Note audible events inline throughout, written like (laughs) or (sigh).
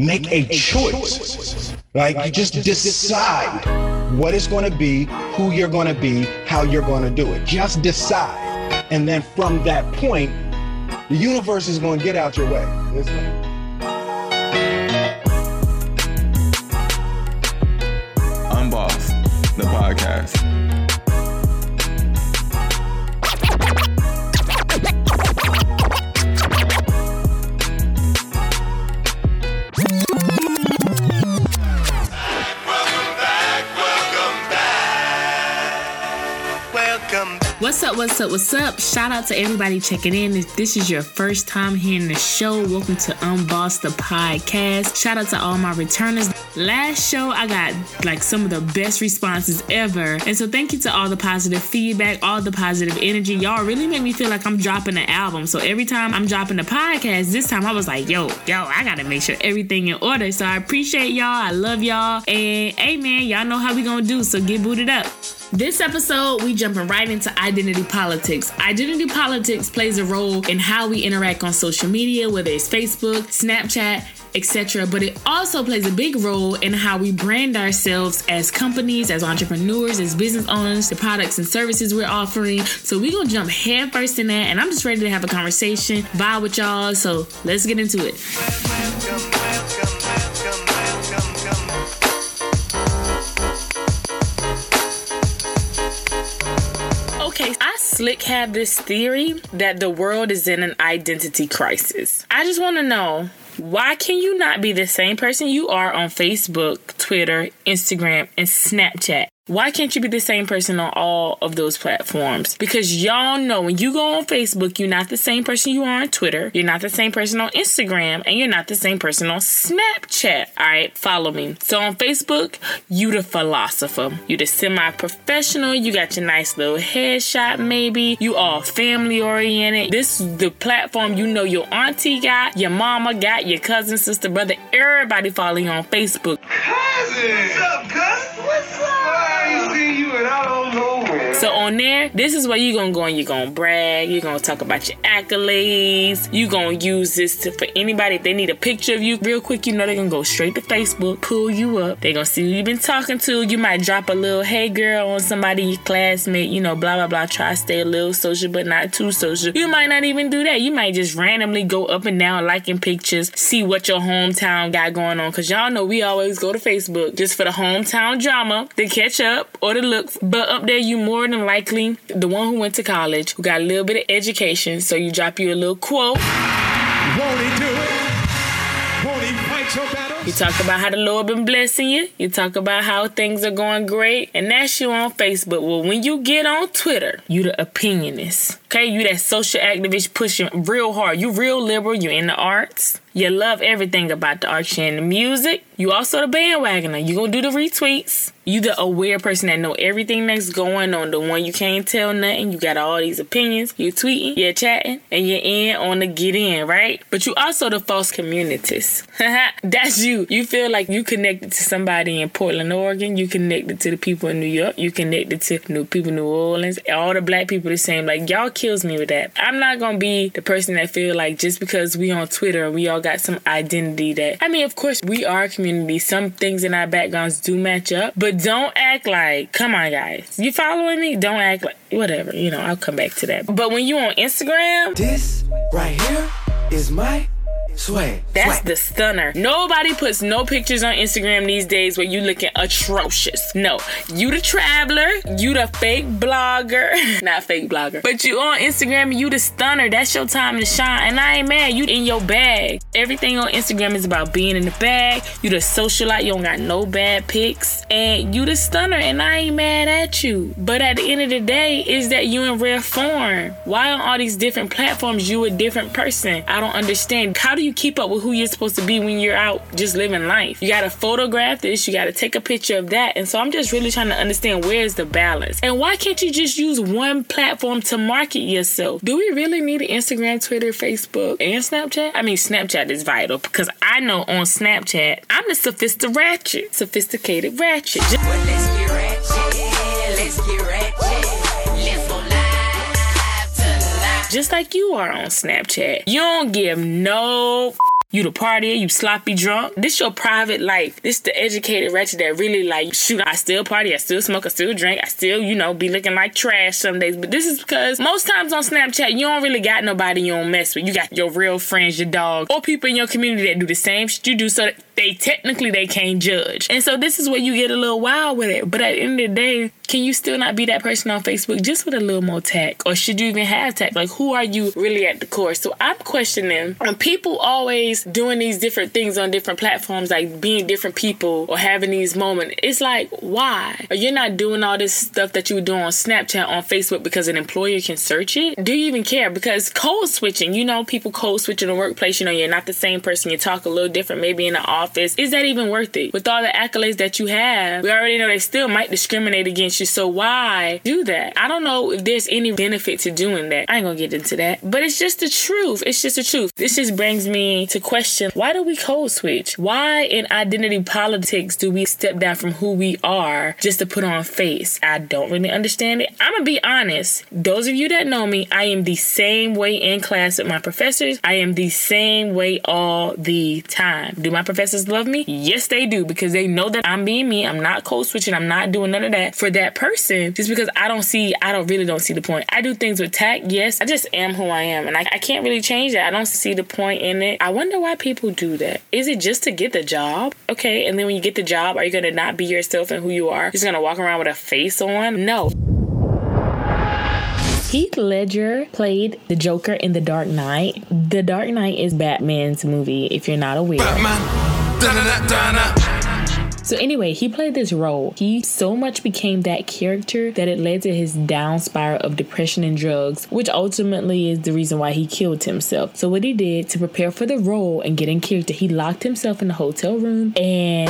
Make a choice. Like you just decide what it's going to be, who you're going to be, how you're going to do it. Just decide. And then from that point, the universe is going to get out your way. Unboss, the podcast. What's up? What's up? What's up? Shout out to everybody checking in. If this is your first time hearing the show, welcome to Unboss the podcast. Shout out to all my returners. Last show, I got like some of the best responses ever. And so thank you to all the positive feedback, all the positive energy. Y'all really make me feel like I'm dropping an album. So every time I'm dropping a podcast, this time I was like, yo, yo, I gotta make sure everything in order. So I appreciate y'all. I love y'all. And hey man, y'all know how we gonna do. So get booted up. This episode, we jumping right into identity politics. Identity politics plays a role in how we interact on social media, whether it's Facebook, Snapchat, etc. But it also plays a big role in how we brand ourselves as companies, as entrepreneurs, as business owners, the products and services we're offering. So we're gonna jump head first in that, and I'm just ready to have a conversation, vibe with y'all. So let's get into it. Slick have this theory that the world is in an identity crisis. I just want to know why can you not be the same person you are on Facebook, Twitter, Instagram, and Snapchat? Why can't you be the same person on all of those platforms? Because y'all know when you go on Facebook, you're not the same person you are on Twitter, you're not the same person on Instagram, and you're not the same person on Snapchat. All right, follow me. So on Facebook, you the philosopher, you the semi-professional, you got your nice little headshot, maybe you all family oriented. This is the platform you know your auntie got, your mama got, your cousin, sister, brother, everybody following you on Facebook. Cousin, what's up, cousin? What's up? So on there, this is where you're gonna go and you're gonna brag, you're gonna talk about your accolades, you're gonna use this to, for anybody if they need a picture of you real quick, you know they're gonna go straight to Facebook, pull you up, they're gonna see who you've been talking to. You might drop a little hey girl on somebody, your classmate, you know, blah blah blah. Try to stay a little social, but not too social. You might not even do that. You might just randomly go up and down liking pictures, see what your hometown got going on. Cause y'all know we always go to Facebook just for the hometown drama, to catch up or to look. But up there you more than likely the one who went to college, who got a little bit of education. So you drop you a little quote. Won't he do it? Won't he fight your battle? You talk about how the Lord been blessing you. You talk about how things are going great. And that's you on Facebook. Well, when you get on Twitter, you the opinionist. Okay, you that social activist pushing real hard. You real liberal. You in the arts. You love everything about the arts and the music. You also the bandwagoner. You gonna do the retweets. You the aware person that know everything that's going on. The one you can't tell nothing. You got all these opinions. You tweeting, you're chatting, and you're in on the get in, right? But you also the false communities. (laughs) that's you. You feel like you connected to somebody in Portland, Oregon. You connected to the people in New York. You connected to new people in New Orleans. All the black people the same. Like y'all kills me with that. I'm not gonna be the person that feel like just because we on Twitter we all got some identity that I mean of course we are a community. Some things in our backgrounds do match up. But don't act like come on guys. You following me? Don't act like whatever. You know, I'll come back to that. But when you on Instagram This right here is my Swag. That's the stunner. Nobody puts no pictures on Instagram these days where you looking atrocious. No, you the traveler, you the fake blogger, (laughs) not fake blogger, but you on Instagram, you the stunner. That's your time to shine. And I ain't mad. You in your bag. Everything on Instagram is about being in the bag. You the socialite. You don't got no bad pics, and you the stunner. And I ain't mad at you. But at the end of the day, is that you in rare form? Why on all these different platforms you a different person? I don't understand. How do you keep up with who you're supposed to be when you're out just living life? You gotta photograph this. You gotta take a picture of that. And so I'm just really trying to understand where's the balance. And why can't you just use one platform to market yourself? Do we really need Instagram, Twitter, Facebook, and Snapchat? I mean, Snapchat is vital because I know on Snapchat I'm the sophisticated ratchet, sophisticated ratchet. Just- well, Just like you are on Snapchat. You don't give no You the party, you sloppy drunk. This your private life. This the educated wretched that really like, shoot, I still party, I still smoke, I still drink, I still, you know, be looking like trash some days. But this is because most times on Snapchat, you don't really got nobody you don't mess with. You got your real friends, your dog, or people in your community that do the same shit you do so that they technically they can't judge. And so this is where you get a little wild with it. But at the end of the day, can you still not be that person on Facebook just with a little more tact? Or should you even have tact? Like who are you really at the core? So I'm questioning when people always doing these different things on different platforms, like being different people or having these moments. It's like, why? Or you're not doing all this stuff that you were doing on Snapchat on Facebook because an employer can search it? Do you even care? Because code switching, you know, people code switch in the workplace, you know, you're not the same person, you talk a little different, maybe in the office. Is that even worth it? With all the accolades that you have, we already know they still might discriminate against So why do that? I don't know if there's any benefit to doing that. I ain't gonna get into that. But it's just the truth. It's just the truth. This just brings me to question why do we code switch? Why in identity politics do we step down from who we are just to put on face? I don't really understand it. I'm gonna be honest. Those of you that know me, I am the same way in class with my professors. I am the same way all the time. Do my professors love me? Yes, they do because they know that I'm being me. I'm not code switching. I'm not doing none of that for that person just because I don't see, I don't really don't see the point. I do things with tact. Yes, I just am who I am and I, I can't really change that. I don't see the point in it. I wonder why people do that. Is it just to get the job? Okay, and then when you get the job, are you gonna not be yourself and who you are? You're just gonna walk around with a face on? No. Heath Ledger played the Joker in The Dark Knight. The Dark Knight is Batman's movie, if you're not aware. So anyway, he played this role. He so much became that character that it led to his down spiral of depression and drugs, which ultimately is the reason why he killed himself. So what he did to prepare for the role and get in character, he locked himself in the hotel room and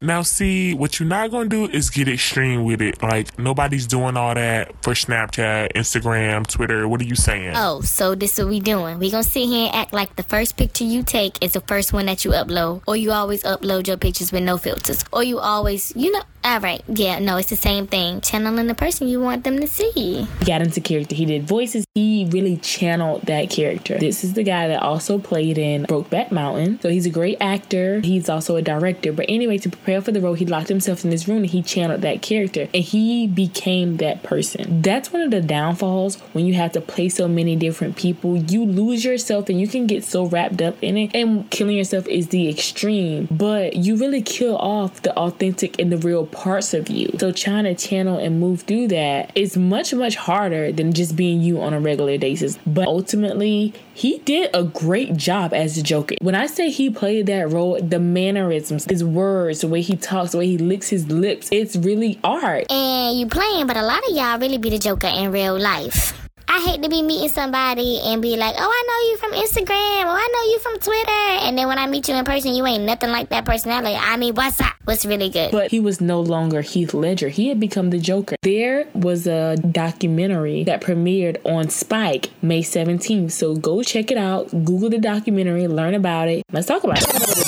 Now, see, what you're not gonna do is get extreme with it. Like, nobody's doing all that for Snapchat, Instagram, Twitter. What are you saying? Oh, so this what we doing? We gonna sit here and act like the first picture you take is the first one that you upload, or you always upload your pictures with no filters, or you always, you know. All right, yeah, no, it's the same thing. Channeling the person you want them to see. he got into character. He did voices. He really channeled that character. This is the guy that also played in Brokeback Mountain. So he's a great actor. He's also a director. But anyway, to prepare for the role, he locked himself in this room and he channeled that character. And he became that person. That's one of the downfalls when you have to play so many different people. You lose yourself and you can get so wrapped up in it. And killing yourself is the extreme. But you really kill off the authentic and the real parts of you. So trying to channel and move through that is much, much harder than just being you on a regular basis. But ultimately, he did a great job as the Joker. When I say he played that role, the mannerisms, his words, the way he talks, the way he licks his lips, it's really art. And you playing, but a lot of y'all really be the Joker in real life. I hate to be meeting somebody and be like, oh, I know you from Instagram, Oh, I know you from Twitter. And then when I meet you in person, you ain't nothing like that personality. I mean, what's up? What's really good? But he was no longer Heath Ledger. He had become the Joker. There was a documentary that premiered on Spike May 17th. So go check it out. Google the documentary, learn about it. Let's talk about it.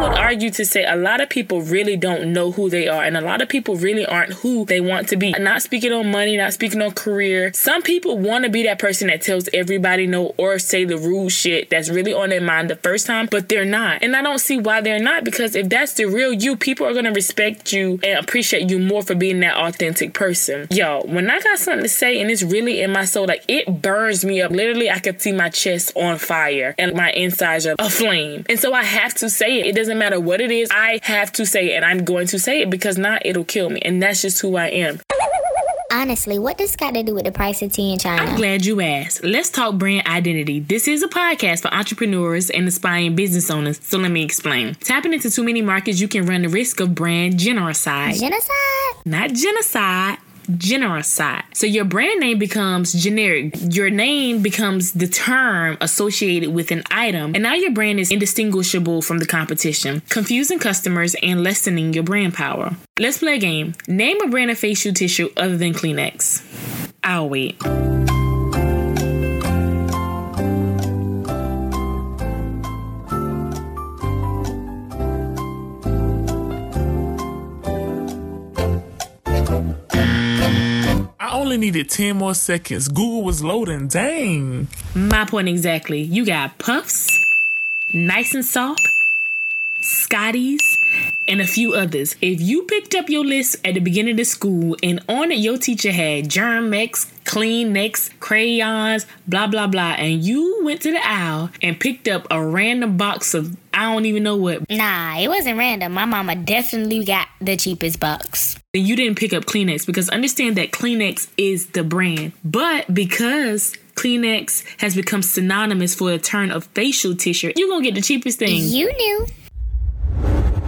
Would argue to say a lot of people really don't know who they are, and a lot of people really aren't who they want to be. Not speaking on money, not speaking on career. Some people want to be that person that tells everybody no or say the rude shit that's really on their mind the first time, but they're not. And I don't see why they're not because if that's the real you, people are going to respect you and appreciate you more for being that authentic person. Yo, when I got something to say and it's really in my soul, like it burns me up. Literally, I could see my chest on fire and my insides are aflame. And so I have to say it. It doesn't matter what it is. I have to say it and I'm going to say it because not it'll kill me. And that's just who I am. Honestly, what this got to do with the price of tea in China? I'm glad you asked. Let's talk brand identity. This is a podcast for entrepreneurs and aspiring business owners. So let me explain. Tapping into too many markets, you can run the risk of brand genocide. Genocide? Not genocide. Genocide. So your brand name becomes generic. Your name becomes the term associated with an item, and now your brand is indistinguishable from the competition, confusing customers and lessening your brand power. Let's play a game. Name a brand of facial tissue other than Kleenex. I'll wait. Only needed 10 more seconds. Google was loading. Dang. My point exactly. You got Puffs, Nice and Soft, Scotties, and a few others. If you picked up your list at the beginning of the school and on it your teacher had Germ-X, Kleenex, crayons, blah blah blah, and you went to the aisle and picked up a random box of I don't even know what, Nah, it wasn't random. My mama definitely got the cheapest box. then you didn't pick up Kleenex because understand that Kleenex is the brand. But because Kleenex has become synonymous for the term of facial tissue, you're gonna get the cheapest thing. You knew.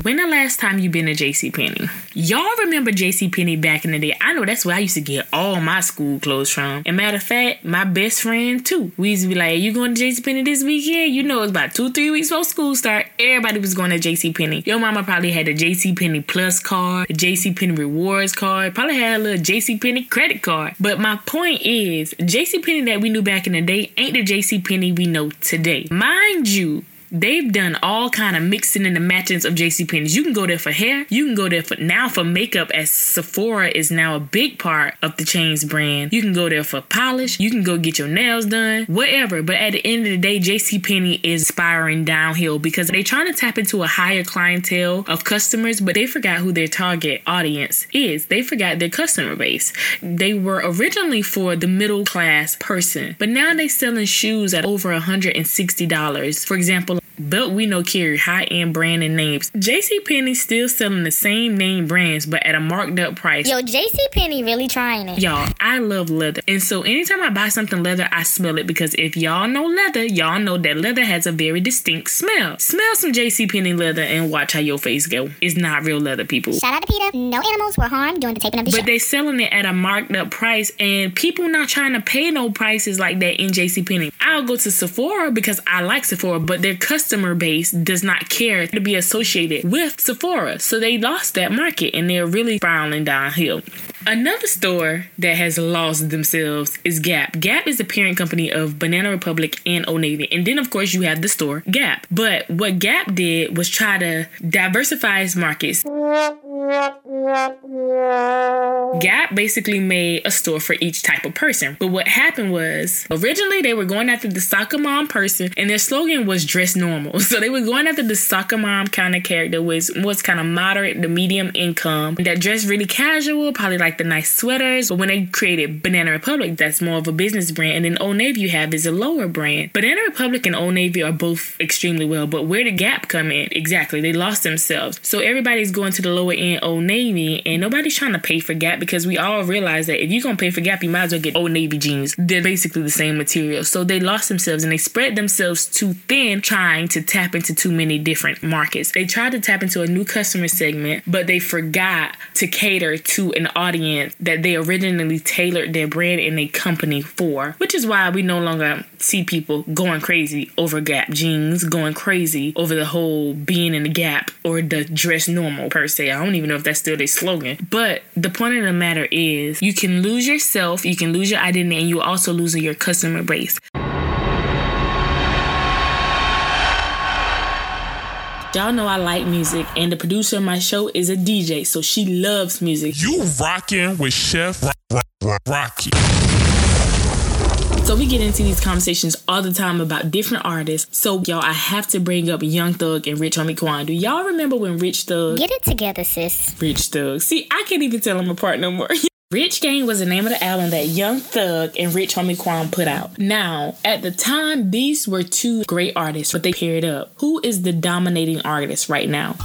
When the last time you been to JCPenney? Y'all remember JCPenney back in the day? I know that's where I used to get all my school clothes from. And matter of fact, my best friend too. We used to be like, you going to JCPenney this weekend? You know, it's about two, three weeks before school start. Everybody was going to JCPenney. Your mama probably had a JCPenney Plus card, a JCPenney Rewards card, probably had a little JCPenney credit card. But my point is, JCPenney that we knew back in the day ain't the JCPenney we know today. Mind you, They've done all kind of mixing and the matchings of JCPenney's. You can go there for hair. You can go there for now for makeup as Sephora is now a big part of the chain's brand. You can go there for polish. You can go get your nails done, whatever. But at the end of the day, JC Penney is spiraling downhill because they're trying to tap into a higher clientele of customers, but they forgot who their target audience is. They forgot their customer base. They were originally for the middle class person, but now they're selling shoes at over $160. For example, Belk we know carry high end brand and names. JCPenney still selling the same name brands, but at a marked up price. Yo, JC Penney really trying it. Y'all, I love leather. And so anytime I buy something leather, I smell it because if y'all know leather, y'all know that leather has a very distinct smell. Smell some JCPenney leather and watch how your face go. It's not real leather, people. Shout out to PETA. No animals were harmed during the taping of the But show. they selling it at a marked up price and people not trying to pay no prices like that in JCPenney. I'll go to Sephora because I like Sephora, but their customer base does not care to be associated with Sephora. So they lost that market and they're really spiraling downhill. Another store that has lost themselves is Gap. Gap is the parent company of Banana Republic and Old Navy. And then, of course, you have the store Gap. But what Gap did was try to diversify its markets. Gap basically made a store for each type of person. But what happened was originally they were going after the soccer mom person and their slogan was dress normal. (laughs) So they were going after the soccer mom kind of character was was kind of moderate to medium income that dressed really casual, probably like the nice sweaters. But when they created Banana Republic, that's more of a business brand. And then Old Navy you have is a lower brand. Banana Republic and Old Navy are both extremely well. But where did Gap come in? Exactly. They lost themselves. So everybody's going to the lower end Old Navy and nobody's trying to pay for Gap because we all realize that if you're gonna pay for Gap, you might as well get Old Navy jeans. They're basically the same material. So they lost themselves and they spread themselves too thin, trying to tap into too many different markets. They tried to tap into a new customer segment, but they forgot to cater to an audience that they originally tailored their brand and their company for, which is why we no longer see people going crazy over Gap jeans, going crazy over the whole being in the Gap or the dress normal per se. I don't even know if that's still their slogan. But the point of the matter is you can lose yourself, you can lose your identity, and you also lose your customer base. Y'all know I like music, and the producer of my show is a DJ, so she loves music. You rocking with Chef Rock- Rock- Rock- Rocky. So we get into these conversations all the time about different artists. So y'all, I have to bring up Young Thug and Rich Homie Quan. Do y'all remember when Rich Thug, Get it together, sis. Rich Thug? See, I can't even tell them apart no more. (laughs) Rich Gang was the name of the album that Young Thug and Rich Homie Quan put out. Now, at the time, these were two great artists, but they paired up. Who is the dominating artist right now?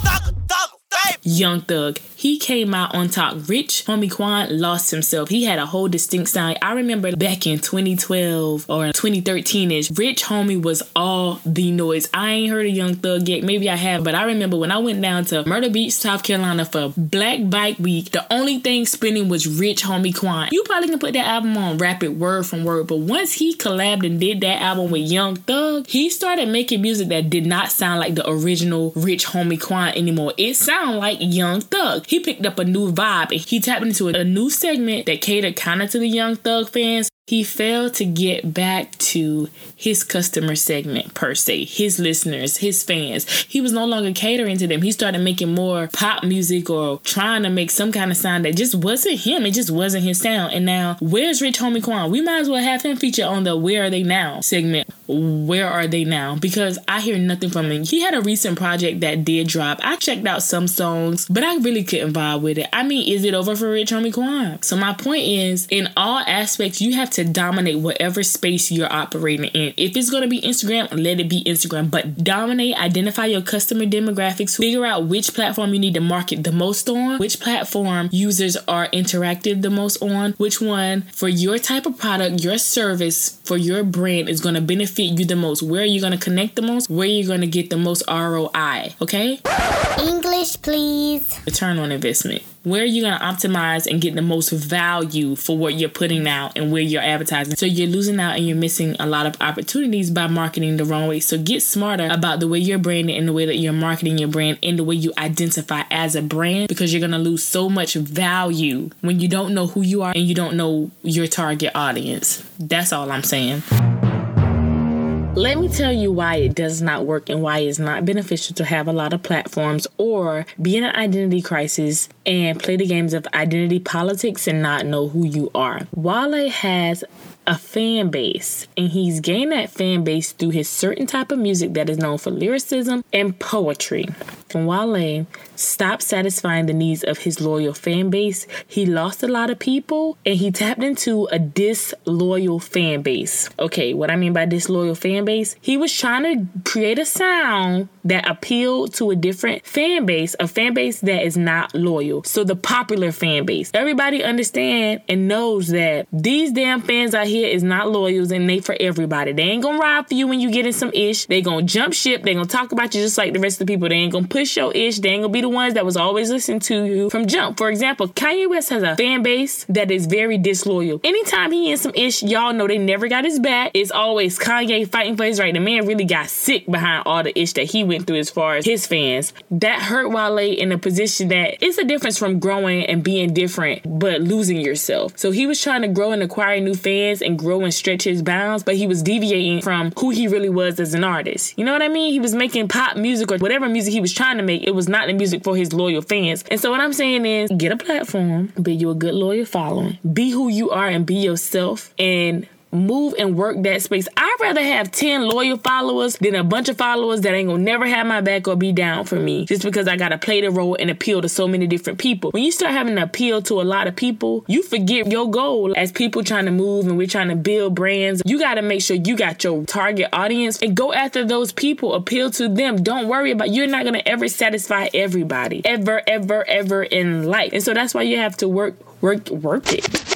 Young Thug. He came out on top. Rich Homie Quan lost himself. He had a whole distinct sound. I remember back in 2012 or 2013 ish, Rich Homie was all the noise. I ain't heard of Young Thug yet. Maybe I have, but I remember when I went down to Myrtle Beach, South Carolina for Black Bike Week, the only thing spinning was Rich Homie Quan. You probably can put that album on rapid word from word, but once he collabed and did that album with Young Thug, he started making music that did not sound like the original Rich Homie Quan anymore. It like Young Thug. He picked up a new vibe and he tapped into a new segment that catered kind of to the Young Thug fans. He failed to get back to his customer segment per se, his listeners, his fans. He was no longer catering to them. He started making more pop music or trying to make some kind of sound that just wasn't him. It just wasn't his sound. And now, where's Rich Homie Quan? We might as well have him feature on the Where Are They Now segment. Where are they now? Because I hear nothing from him. He had a recent project that did drop. I checked out some songs, but I really couldn't vibe with it. I mean, is it over for Rich Homie Quan? So my point is, in all aspects, you have to dominate whatever space you're operating in. If it's gonna be Instagram, let it be Instagram. But dominate, identify your customer demographics, figure out which platform you need to market the most on, which platform users are interactive the most on, which one for your type of product, your service, for your brand is gonna benefit you the most, where are you gonna connect the most, where you're you gonna get the most ROI, okay? English, please. Return on investment. Where are you going to optimize and get the most value for what you're putting out and where you're advertising? So you're losing out and you're missing a lot of opportunities by marketing the wrong way. So get smarter about the way you're branding and the way that you're marketing your brand and the way you identify as a brand because you're going to lose so much value when you don't know who you are and you don't know your target audience. That's all I'm saying. Let me tell you why it does not work and why it's not beneficial to have a lot of platforms or be in an identity crisis and play the games of identity politics and not know who you are. Wale has a fan base and he's gained that fan base through his certain type of music that is known for lyricism and poetry. When Wale stopped satisfying the needs of his loyal fan base, he lost a lot of people and he tapped into a disloyal fan base. Okay, what I mean by disloyal fan base, he was trying to create a sound that appealed to a different fan base, a fan base that is not loyal. So the popular fan base. Everybody understand and knows that these damn fans out here is not loyals and they for everybody. They ain't gonna ride for you when you get in some ish. They gonna jump ship. They gonna talk about you just like the rest of the people. They ain't gonna push your ish. They ain't gonna be the ones that was always listening to you from jump. For example, Kanye West has a fan base that is very disloyal. Anytime he in some ish, y'all know they never got his back. It's always Kanye fighting for his right. The man really got sick behind all the ish that he went through as far as his fans. That hurt Wale in a position that it's a difference from growing and being different, but losing yourself. So he was trying to grow and acquire new fans and grow and stretch his bounds, but he was deviating from who he really was as an artist. You know what I mean? He was making pop music or whatever music he was trying to make. It was not the music for his loyal fans. And so what I'm saying is get a platform, build you a good loyal following, be who you are and be yourself and move and work that space. I'd rather have 10 loyal followers than a bunch of followers that ain't gonna never have my back or be down for me just because I gotta play the role and appeal to so many different people. When you start having to appeal to a lot of people, you forget your goal as people trying to move and we're trying to build brands. You gotta make sure you got your target audience and go after those people, appeal to them. Don't worry about you're not gonna ever satisfy everybody ever, ever, ever in life. And so that's why you have to work, work, work it.